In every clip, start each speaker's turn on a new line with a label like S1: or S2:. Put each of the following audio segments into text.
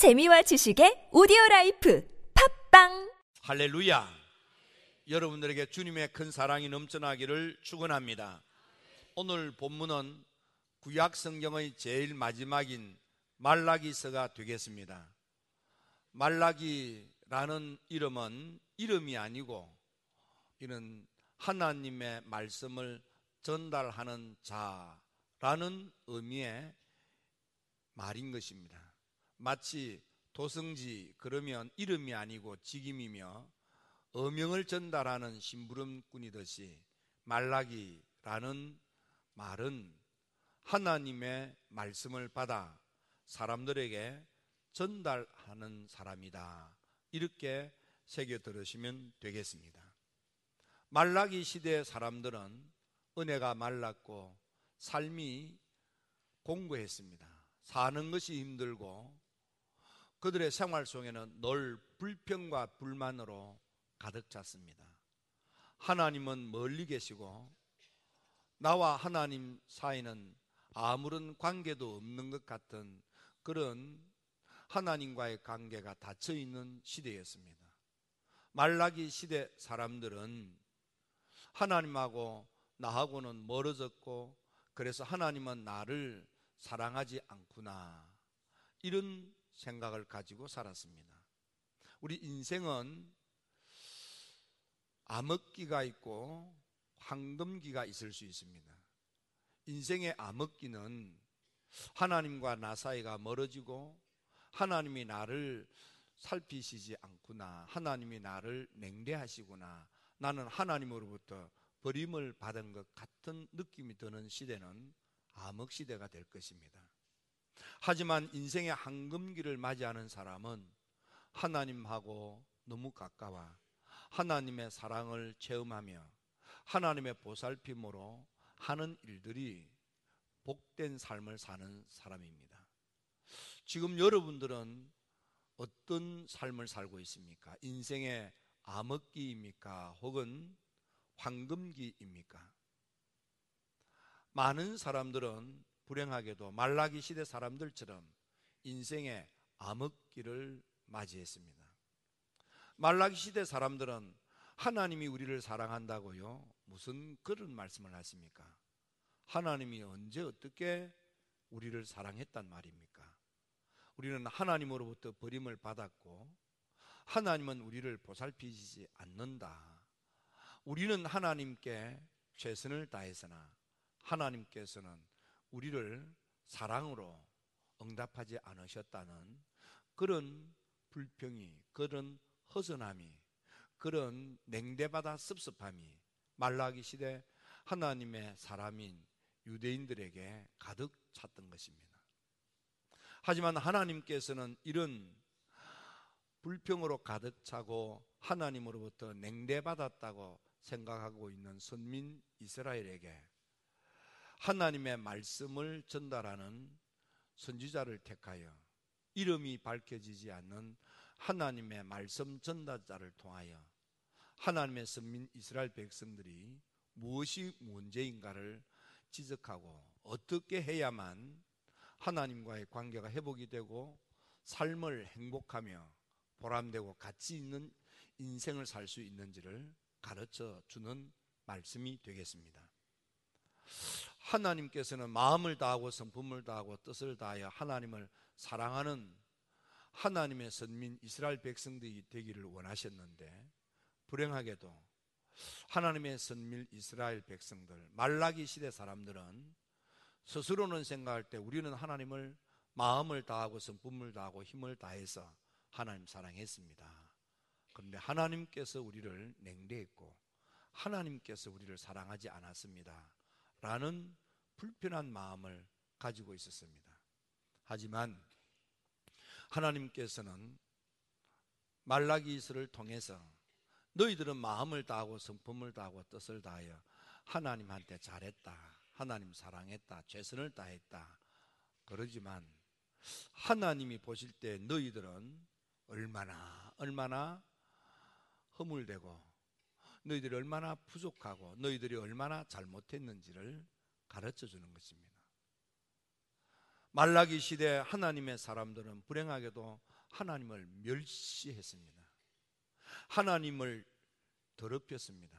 S1: 재미와 지식의 오디오 life 팟빵
S2: 할렐루야. 여러분들에게 주님의 큰 사랑이 넘쳐나기를 축원합니다. 오늘 본문은 구약 성경의 제일 마지막인 말라기서가 되겠습니다. 말라기라는 이름은 이름이 아니고 이는 하나님의 말씀을 전달하는 자라는 의미의 말인 것입니다. 마치 도성지 그러면 이름이 아니고 직임이며 어명을 전달하는 심부름꾼이듯이 말라기라는 말은 하나님의 말씀을 받아 사람들에게 전달하는 사람이다. 이렇게 새겨 들으시면 되겠습니다. 말라기 시대 사람들은 은혜가 말랐고 삶이 공고했습니다. 사는 것이 힘들고 그들의 생활 속에는 늘 불평과 불만으로 가득 찼습니다. 하나님은 멀리 계시고 나와 하나님 사이는 아무런 관계도 없는 것 같은 그런 하나님과의 관계가 닫혀 있는 시대였습니다. 말라기 시대 사람들은 하나님하고 나하고는 멀어졌고 그래서 하나님은 나를 사랑하지 않구나. 이런 생각을 가지고 살았습니다. 우리 인생은 암흑기가 있고 황금기가 있을 수 있습니다. 인생의 암흑기는 하나님과 나 사이가 멀어지고 하나님이 나를 살피시지 않구나. 하나님이 나를 냉대하시구나. 나는 하나님으로부터 버림을 받은 것 같은 느낌이 드는 시대는 암흑 시대가 될 것입니다. 하지만 인생의 황금기를 맞이하는 사람은 하나님하고 너무 가까워 하나님의 사랑을 체험하며 하나님의 보살핌으로 하는 일들이 복된 삶을 사는 사람입니다. 지금 여러분들은 어떤 삶을 살고 있습니까? 인생의 암흑기입니까? 혹은 황금기입니까? 많은 사람들은 불행하게도 말라기 시대 사람들처럼 인생의 암흑기를 맞이했습니다. 말라기 시대 사람들은 하나님이 우리를 사랑한다고요? 무슨 그런 말씀을 하십니까? 하나님이 언제 어떻게 우리를 사랑했단 말입니까? 우리는 하나님으로부터 버림을 받았고 하나님은 우리를 보살피지 않는다. 우리는 하나님께 최선을 다해서나 하나님께서는 우리를 사랑으로 응답하지 않으셨다는 그런 불평이, 그런 허전함이, 그런 냉대받아 섭섭함이 말라기 시대 하나님의 사람인 유대인들에게 가득 찼던 것입니다. 하지만 하나님께서는 이런 불평으로 가득 차고 하나님으로부터 냉대받았다고 생각하고 있는 선민 이스라엘에게 하나님의 말씀을 전달하는 선지자를 택하여 이름이 밝혀지지 않는 하나님의 말씀 전달자를 통하여 하나님의 선민 이스라엘 백성들이 무엇이 문제인가를 지적하고 어떻게 해야만 하나님과의 관계가 회복이 되고 삶을 행복하며 보람되고 가치 있는 인생을 살 수 있는지를 가르쳐 주는 말씀이 되겠습니다. 하나님께서는 마음을 다하고 성품을 다하고 뜻을 다하여 하나님을 사랑하는 하나님의 선민 이스라엘 백성들이 되기를 원하셨는데 불행하게도 하나님의 선민 이스라엘 백성들 말라기 시대 사람들은 스스로는 생각할 때 우리는 하나님을 마음을 다하고 성품을 다하고 힘을 다해서 하나님 사랑했습니다. 그런데 하나님께서 우리를 냉대했고 하나님께서 우리를 사랑하지 않았습니다. 라는 불편한 마음을 가지고 있었습니다. 하지만 하나님께서는 말라기스를 통해서 너희들은 마음을 다하고 성품을 다하고 뜻을 다하여 하나님한테 잘했다. 하나님 사랑했다. 최선을 다했다. 그러지만 하나님이 보실 때 너희들은 얼마나 얼마나 허물되고 너희들이 얼마나 부족하고 너희들이 얼마나 잘못했는지를 가르쳐 주는 것입니다. 말라기 시대 하나님의 사람들은 불행하게도 하나님을 멸시했습니다. 하나님을 더럽혔습니다.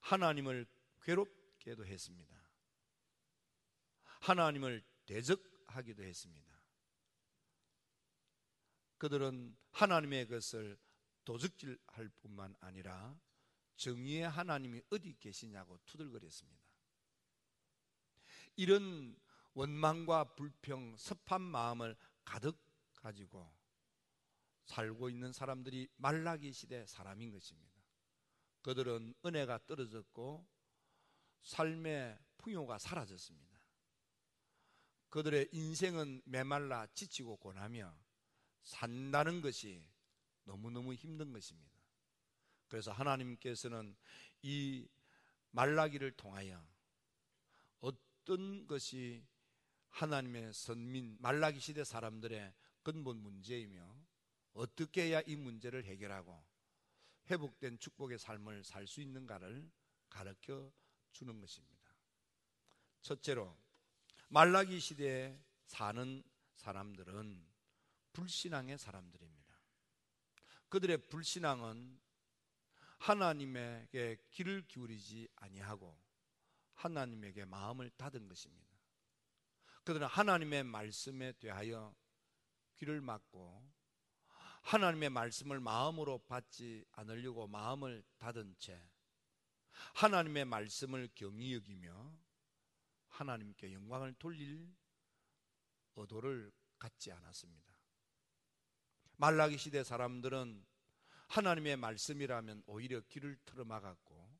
S2: 하나님을 괴롭게도 했습니다. 하나님을 대적하기도 했습니다. 그들은 하나님의 것을 도적질할 뿐만 아니라 정의의 하나님이 어디 계시냐고 투덜거렸습니다. 이런 원망과 불평, 섭한 마음을 가득 가지고 살고 있는 사람들이 말라기 시대 사람인 것입니다. 그들은 은혜가 떨어졌고 삶의 풍요가 사라졌습니다. 그들의 인생은 메말라 지치고 고나며 산다는 것이 너무너무 힘든 것입니다. 그래서 하나님께서는 이 말라기를 통하여 어떤 것이 하나님의 선민 말라기 시대 사람들의 근본 문제이며 어떻게 해야 이 문제를 해결하고 회복된 축복의 삶을 살 수 있는가를 가르쳐 주는 것입니다. 첫째로 말라기 시대에 사는 사람들은 불신앙의 사람들입니다. 그들의 불신앙은 하나님에게 귀를 기울이지 아니하고 하나님에게 마음을 닫은 것입니다. 그들은 하나님의 말씀에 대하여 귀를 막고 하나님의 말씀을 마음으로 받지 않으려고 마음을 닫은 채 하나님의 말씀을 경히 여기며 하나님께 영광을 돌릴 의도를 갖지 않았습니다. 말라기 시대 사람들은 하나님의 말씀이라면 오히려 길을 틀어막았고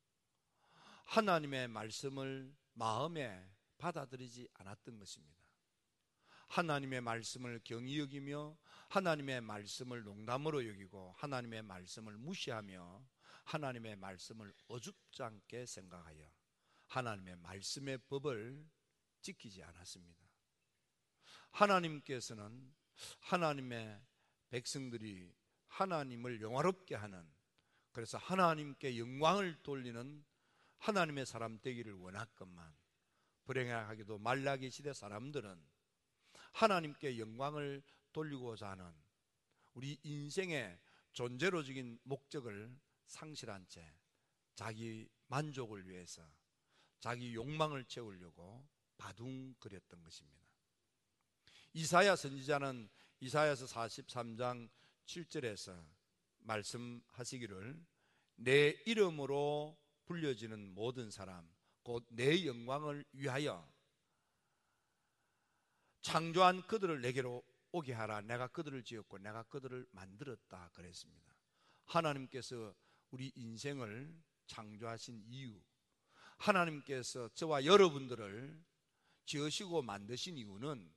S2: 하나님의 말씀을 마음에 받아들이지 않았던 것입니다. 하나님의 말씀을 경히 여기며 하나님의 말씀을 농담으로 여기고 하나님의 말씀을 무시하며 하나님의 말씀을 어줍지 않게 생각하여 하나님의 말씀의 법을 지키지 않았습니다. 하나님께서는 하나님의 백성들이 하나님을 영화롭게 하는 그래서 하나님께 영광을 돌리는 하나님의 사람 되기를 원했건만 불행하게도 말라기 시대 사람들은 하나님께 영광을 돌리고자 하는 우리 인생의 존재로적인 목적을 상실한 채 자기 만족을 위해서 자기 욕망을 채우려고 바둥거렸던 것입니다. 이사야 선지자는 이사야서 43장 7절에서 말씀하시기를 내 이름으로 불려지는 모든 사람 곧 내 영광을 위하여 창조한 그들을 내게로 오게 하라 내가 그들을 지었고 내가 그들을 만들었다 그랬습니다. 하나님께서 우리 인생을 창조하신 이유 하나님께서 저와 여러분들을 지으시고 만드신 이유는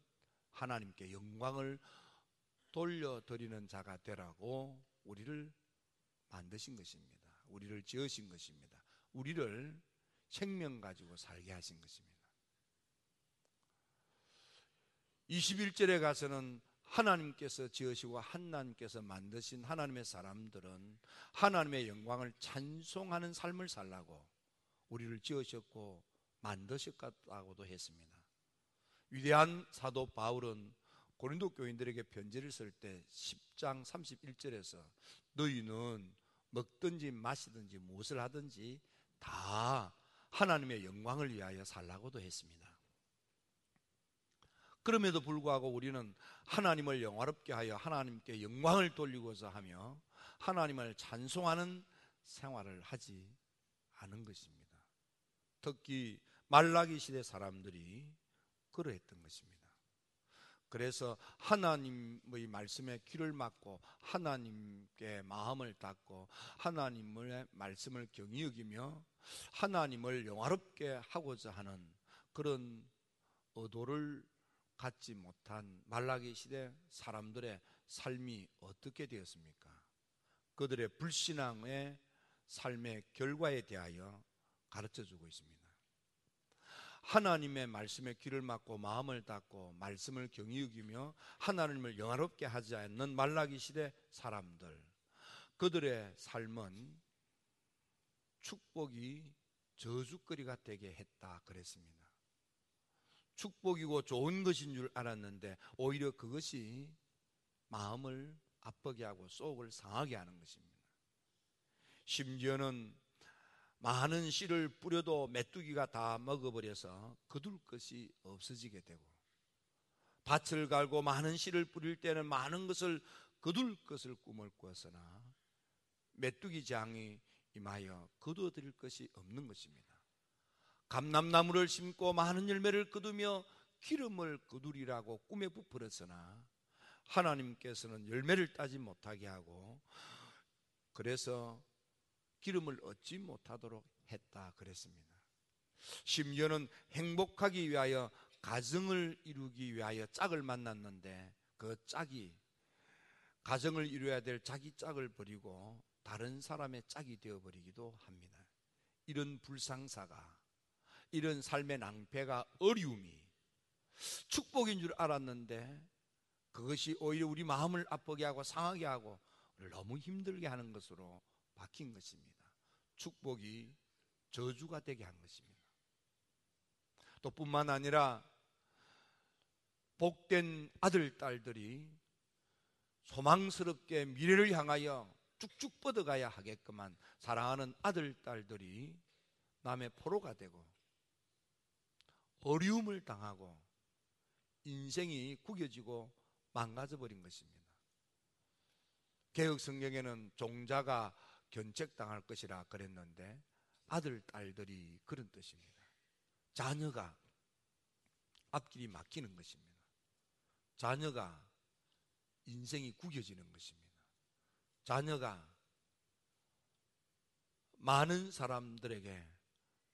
S2: 하나님께 영광을 돌려드리는 자가 되라고 우리를 만드신 것입니다. 우리를 지으신 것입니다. 우리를 생명 가지고 살게 하신 것입니다. 21절에 가서는 하나님께서 지으시고 하나님께서 만드신 하나님의 사람들은 하나님의 영광을 찬송하는 삶을 살라고 우리를 지으셨고 만드셨다고도 했습니다. 위대한 사도 바울은 고린도 교인들에게 편지를 쓸 때 10장 31절에서 너희는 먹든지 마시든지 무엇을 하든지 다 하나님의 영광을 위하여 살라고도 했습니다. 그럼에도 불구하고 우리는 하나님을 영화롭게 하여 하나님께 영광을 돌리고자 하며 하나님을 찬송하는 생활을 하지 않은 것입니다. 특히 말라기 시대 사람들이 그러했던 것입니다. 그래서 하나님의 말씀에 귀를 막고 하나님께 마음을 닫고 하나님의 말씀을 경히 여기며 하나님을 영화롭게 하고자 하는 그런 의도를 갖지 못한 말라기 시대 사람들의 삶이 어떻게 되었습니까? 그들의 불신앙의 삶의 결과에 대하여 가르쳐 주고 있습니다. 하나님의 말씀에 귀를 막고 마음을 닫고 말씀을 경히 여기며 하나님을 영화롭게 하지 않는 말라기 시대 사람들 그들의 삶은 축복이 저주거리가 되게 했다 그랬습니다. 축복이고 좋은 것인 줄 알았는데 오히려 그것이 마음을 아프게 하고 속을 상하게 하는 것입니다. 심지어는 많은 씨를 뿌려도 메뚜기가 다 먹어버려서 거둘 것이 없어지게 되고 밭을 갈고 많은 씨를 뿌릴 때는 많은 것을 거둘 것을 꿈을 꾸었으나 메뚜기 장이 임하여 거두어드릴 것이 없는 것입니다. 감남나무를 심고 많은 열매를 거두며 기름을 거두리라고 꿈에 부풀었으나 하나님께서는 열매를 따지 못하게 하고 그래서 기름을 얻지 못하도록 했다 그랬습니다. 심지어는 행복하기 위하여 가정을 이루기 위하여 짝을 만났는데 그 짝이 가정을 이루어야 될 자기 짝을 버리고 다른 사람의 짝이 되어 버리기도 합니다. 이런 불상사가 이런 삶의 낭패가 어려움이 축복인 줄 알았는데 그것이 오히려 우리 마음을 아프게 하고 상하게 하고 너무 힘들게 하는 것으로 바뀐 것입니다. 축복이 저주가 되게 한 것입니다. 또 뿐만 아니라 복된 아들, 딸들이 소망스럽게 미래를 향하여 쭉쭉 뻗어가야 하겠구만 사랑하는 아들, 딸들이 남의 포로가 되고 어려움을 당하고 인생이 구겨지고 망가져 버린 것입니다. 개혁 성경에는 종자가 견책당할 것이라 그랬는데 아들, 딸들이 그런 뜻입니다. 자녀가 앞길이 막히는 것입니다. 자녀가 인생이 구겨지는 것입니다. 자녀가 많은 사람들에게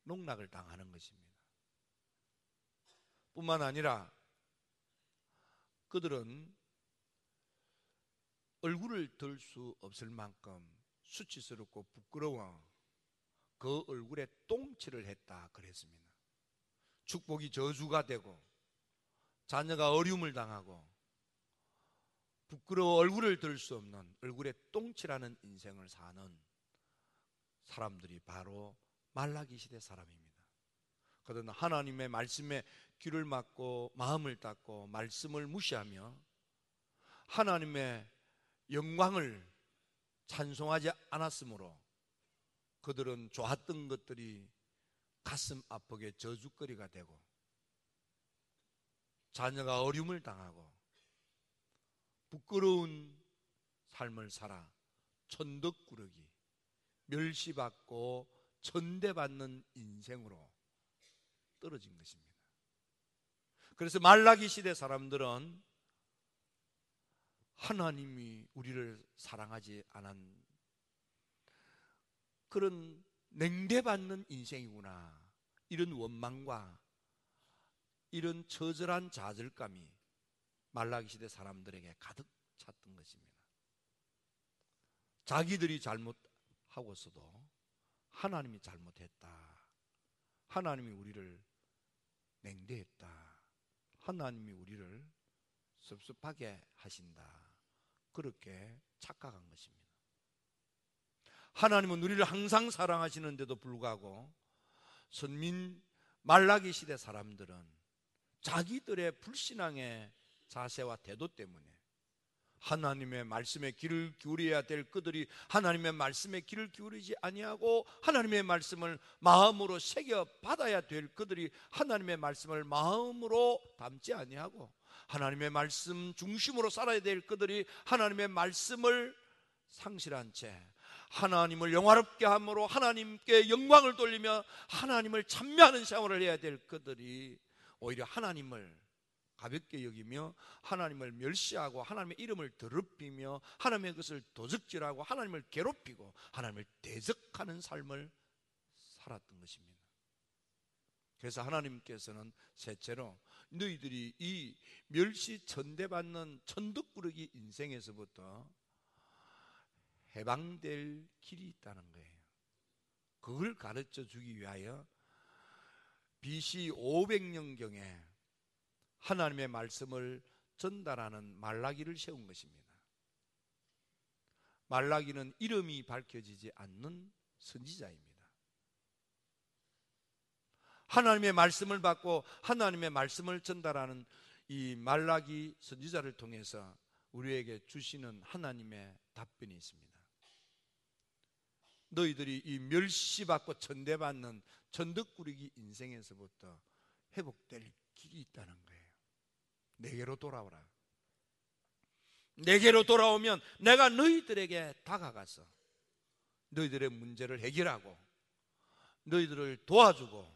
S2: 농락을 당하는 것입니다. 뿐만 아니라 그들은 얼굴을 들 수 없을 만큼 수치스럽고 부끄러워 그 얼굴에 똥칠을 했다 그랬습니다. 축복이 저주가 되고 자녀가 어려움을 당하고 부끄러워 얼굴을 들 수 없는 얼굴에 똥칠하는 인생을 사는 사람들이 바로 말라기 시대 사람입니다. 그들은 하나님의 말씀에 귀를 막고 마음을 닫고 말씀을 무시하며 하나님의 영광을 찬송하지 않았으므로 그들은 좋았던 것들이 가슴 아프게 저주거리가 되고 자녀가 어려움을 당하고 부끄러운 삶을 살아 천덕꾸러기 멸시받고 천대받는 인생으로 떨어진 것입니다. 그래서 말라기 시대 사람들은 하나님이 우리를 사랑하지 않은 그런 냉대받는 인생이구나. 이런 원망과 이런 처절한 좌절감이 말라기 시대 사람들에게 가득 찼던 것입니다. 자기들이 잘못하고서도 하나님이 잘못했다. 하나님이 우리를 냉대했다. 하나님이 우리를 섭섭하게 하신다. 그렇게 착각한 것입니다. 하나님은 우리를 항상 사랑하시는데도 불구하고 선민 말라기 시대 사람들은 자기들의 불신앙의 자세와 태도 때문에 하나님의 말씀에 귀를 기울여야 될 그들이 하나님의 말씀에 귀를 기울이지 아니하고 하나님의 말씀을 마음으로 새겨 받아야 될 그들이 하나님의 말씀을 마음으로 담지 아니하고 하나님의 말씀 중심으로 살아야 될 그들이 하나님의 말씀을 상실한 채 하나님을 영화롭게 함으로 하나님께 영광을 돌리며 하나님을 찬미하는 생활을 해야 될 그들이 오히려 하나님을 가볍게 여기며 하나님을 멸시하고 하나님의 이름을 더럽히며 하나님의 것을 도적질하고 하나님을 괴롭히고 하나님을 대적하는 삶을 살았던 것입니다. 그래서 하나님께서는 셋째로 너희들이 이 멸시 천대받는 천덕꾸러기 인생에서부터 해방될 길이 있다는 거예요. 그걸 가르쳐 주기 위하여 BC 500년경에 하나님의 말씀을 전달하는 말라기를 세운 것입니다. 말라기는 이름이 밝혀지지 않는 선지자입니다. 하나님의 말씀을 받고 하나님의 말씀을 전달하는 이 말라기 선지자를 통해서 우리에게 주시는 하나님의 답변이 있습니다. 너희들이 이 멸시받고 천대받는 천덕꾸리기 인생에서부터 회복될 길이 있다는 거예요. 내게로 돌아오라. 내게로 돌아오면 내가 너희들에게 다가가서 너희들의 문제를 해결하고 너희들을 도와주고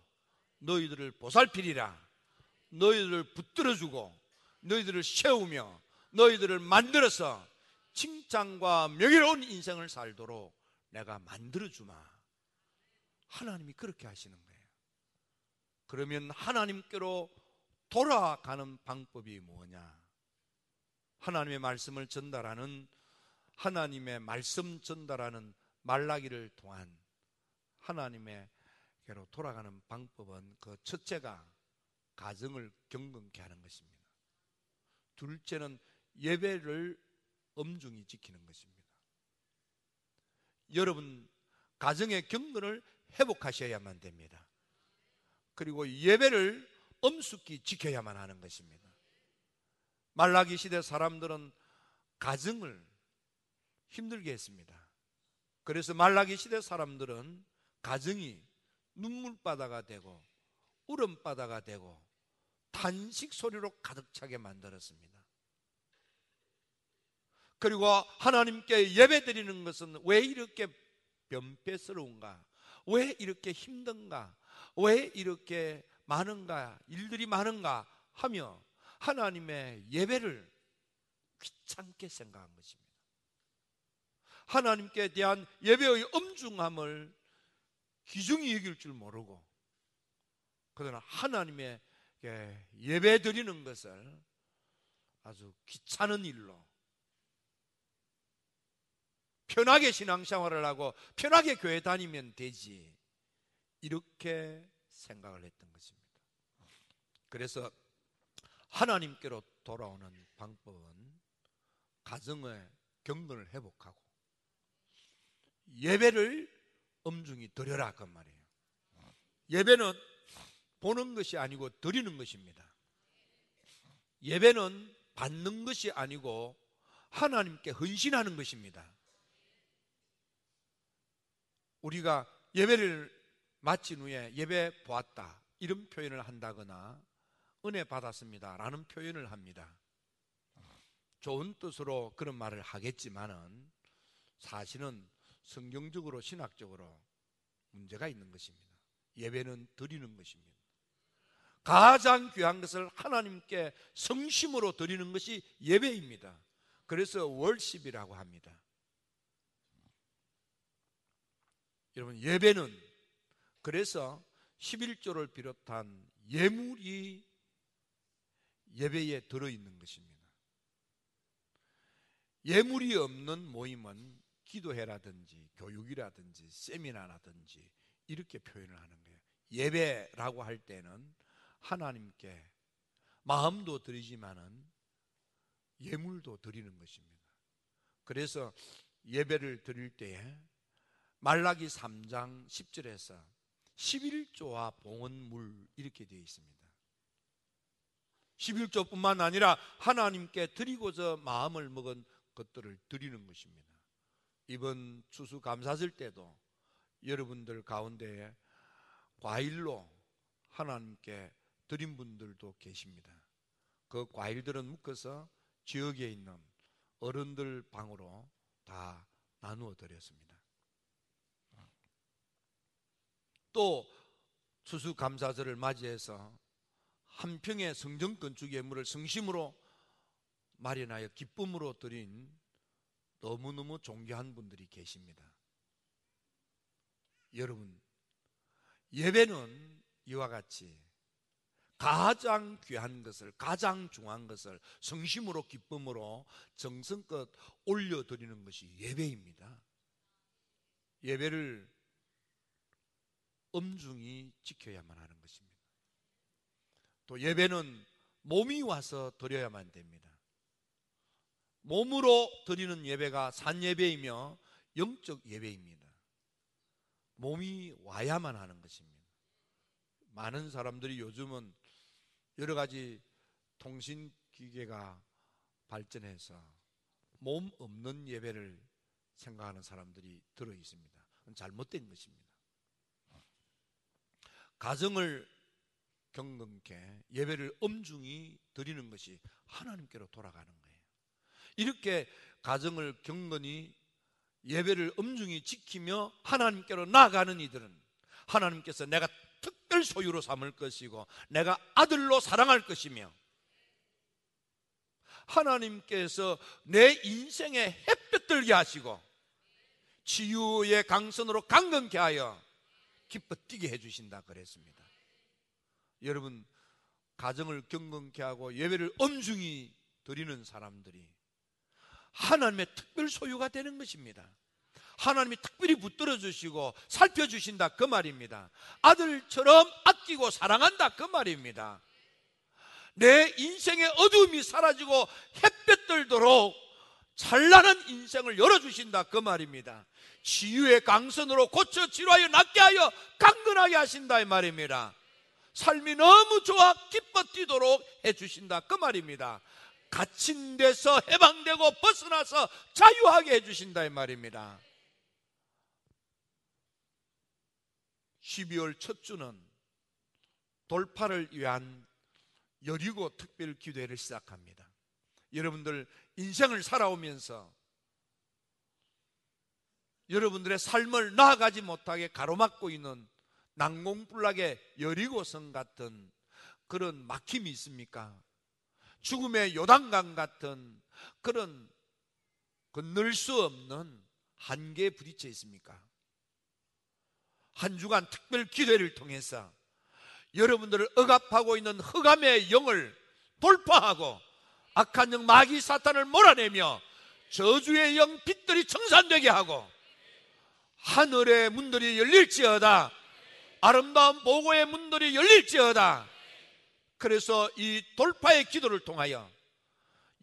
S2: 너희들을 보살피리라. 너희들을 붙들어주고 너희들을 세우며 너희들을 만들어서 칭찬과 명예로운 인생을 살도록 내가 만들어주마. 하나님이 그렇게 하시는 거예요. 그러면 하나님께로 돌아가는 방법이 뭐냐? 하나님의 말씀을 전달하는 하나님의 말씀 전달하는 말라기를 통한 하나님의께 로 돌아가는 방법은 그 첫째가 가정을 경건케 하는 것입니다. 둘째는 예배를 엄중히 지키는 것입니다. 여러분 가정의 경건을 회복하셔야만 됩니다. 그리고 예배를 엄숙히 지켜야만 하는 것입니다. 말라기 시대 사람들은 가정을 힘들게 했습니다. 그래서 말라기 시대 사람들은 가정이 눈물바다가 되고 울음바다가 되고 탄식 소리로 가득 차게 만들었습니다. 그리고 하나님께 예배 드리는 것은 왜 이렇게 변폐스러운가? 왜 이렇게 힘든가? 왜 이렇게 많은가? 일들이 많은가? 하며 하나님의 예배를 귀찮게 생각한 것입니다. 하나님께 대한 예배의 엄중함을 기중이 여길 줄 모르고 그러나 하나님의 예배 드리는 것을 아주 귀찮은 일로 편하게 신앙생활을 하고 편하게 교회 다니면 되지 이렇게 생각을 했던 것입니다. 그래서 하나님께로 돌아오는 방법은 가정의 경건을 회복하고 예배를 엄중히 드려라 그 말이에요. 예배는 보는 것이 아니고 드리는 것입니다. 예배는 받는 것이 아니고 하나님께 헌신하는 것입니다. 우리가 예배를 마친 후에 예배 보았다 이런 표현을 한다거나 은혜 받았습니다 라는 표현을 합니다. 좋은 뜻으로 그런 말을 하겠지만은 사실은 성경적으로 신학적으로 문제가 있는 것입니다. 예배는 드리는 것입니다. 가장 귀한 것을 하나님께 성심으로 드리는 것이 예배입니다. 그래서 월십이라고 합니다. 여러분 예배는 그래서 11조를 비롯한 예물이 예배에 들어 있는 것입니다. 예물이 없는 모임은 기도회라든지 교육이라든지 세미나라든지 이렇게 표현을 하는 거예요. 예배라고 할 때는 하나님께 마음도 드리지만은 예물도 드리는 것입니다. 그래서 예배를 드릴 때에 말라기 3장 10절에서 11조와 봉헌물 이렇게 되어 있습니다. 11조뿐만 아니라 하나님께 드리고자 마음을 먹은 것들을 드리는 것입니다. 이번 추수 감사절 때도 여러분들 가운데 과일로 하나님께 드린 분들도 계십니다. 그 과일들은 묶어서 지역에 있는 어른들 방으로 다 나누어 드렸습니다. 또 추수감사절을 맞이해서 한 평의 성전 건축 예물을 성심으로 마련하여 기쁨으로 드린 너무너무 존귀한 분들이 계십니다. 여러분, 예배는 이와 같이 가장 귀한 것을, 가장 중요한 것을 성심으로 기쁨으로 정성껏 올려드리는 것이 예배입니다. 예배를 엄중히 지켜야만 하는 것입니다. 또 예배는 몸이 와서 드려야만 됩니다. 몸으로 드리는 예배가 산 예배이며 영적 예배입니다. 몸이 와야만 하는 것입니다. 많은 사람들이 요즘은 여러 가지 통신 기계가 발전해서 몸 없는 예배를 생각하는 사람들이 들어 있습니다. 잘못된 것입니다. 가정을 경건케 예배를 엄중히 드리는 것이 하나님께로 돌아가는 거예요. 이렇게 가정을 경건히 예배를 엄중히 지키며 하나님께로 나아가는 이들은 하나님께서 내가 특별 소유로 삼을 것이고 내가 아들로 사랑할 것이며 하나님께서 내 인생에 햇볕 들게 하시고 치유의 강선으로 강건케 하여 기뻐 뛰게 해주신다 그랬습니다. 여러분 가정을 경건케 하고 예배를 엄중히 드리는 사람들이 하나님의 특별 소유가 되는 것입니다. 하나님이 특별히 붙들어 주시고 살펴 주신다 그 말입니다. 아들처럼 아끼고 사랑한다 그 말입니다. 내 인생의 어두움이 사라지고 햇볕 들도록 찬란한 인생을 열어 주신다 그 말입니다. 치유의 강선으로 고쳐 치료하여 낫게 하여 강건하게 하신다 이 말입니다. 삶이 너무 좋아 기뻐 뛰도록 해 주신다 그 말입니다. 갇힌 데서 해방되고 벗어나서 자유하게 해주신다 이 말입니다. 12월 첫 주는 돌파를 위한 여리고 특별 기도회를 시작합니다. 여러분들 인생을 살아오면서 여러분들의 삶을 나아가지 못하게 가로막고 있는 난공불락의 여리고성 같은 그런 막힘이 있습니까? 죽음의 요단강 같은 그런 건널 수 없는 한계에 부딪혀 있습니까? 한 주간 특별 기도를 통해서 여러분들을 억압하고 있는 흑암의 영을 돌파하고 악한 영 마귀 사탄을 몰아내며 저주의 영 빛들이 청산되게 하고 하늘의 문들이 열릴지어다 아름다운 보고의 문들이 열릴지어다 그래서 이 돌파의 기도를 통하여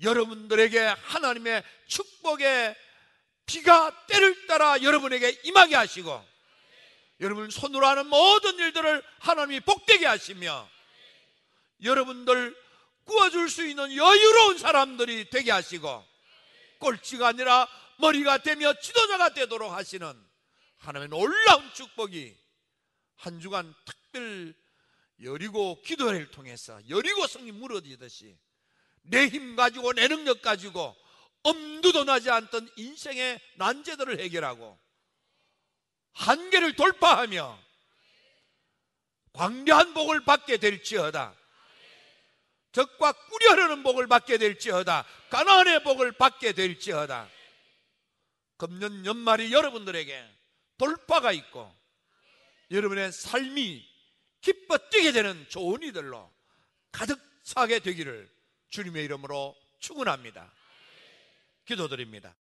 S2: 여러분들에게 하나님의 축복의 비가 때를 따라 여러분에게 임하게 하시고 여러분 손으로 하는 모든 일들을 하나님이 복되게 하시며 여러분들 구워줄 수 있는 여유로운 사람들이 되게 하시고 꼴찌가 아니라 머리가 되며 지도자가 되도록 하시는 하나님의 놀라운 축복이 한 주간 특별 여리고 기도를 통해서 여리고 성이 무너지듯이 내 힘 가지고 내 능력 가지고 엄두도 나지 않던 인생의 난제들을 해결하고 한계를 돌파하며 광대한 복을 받게 될지어다. 적과 꾸려르는 복을 받게 될지어다. 가나안의 복을 받게 될지어다. 금년 연말이 여러분들에게 돌파가 있고 여러분의 삶이 기뻐 뛰게 되는 좋은 이들로 가득 차게 되기를 주님의 이름으로 축원합니다. 기도드립니다.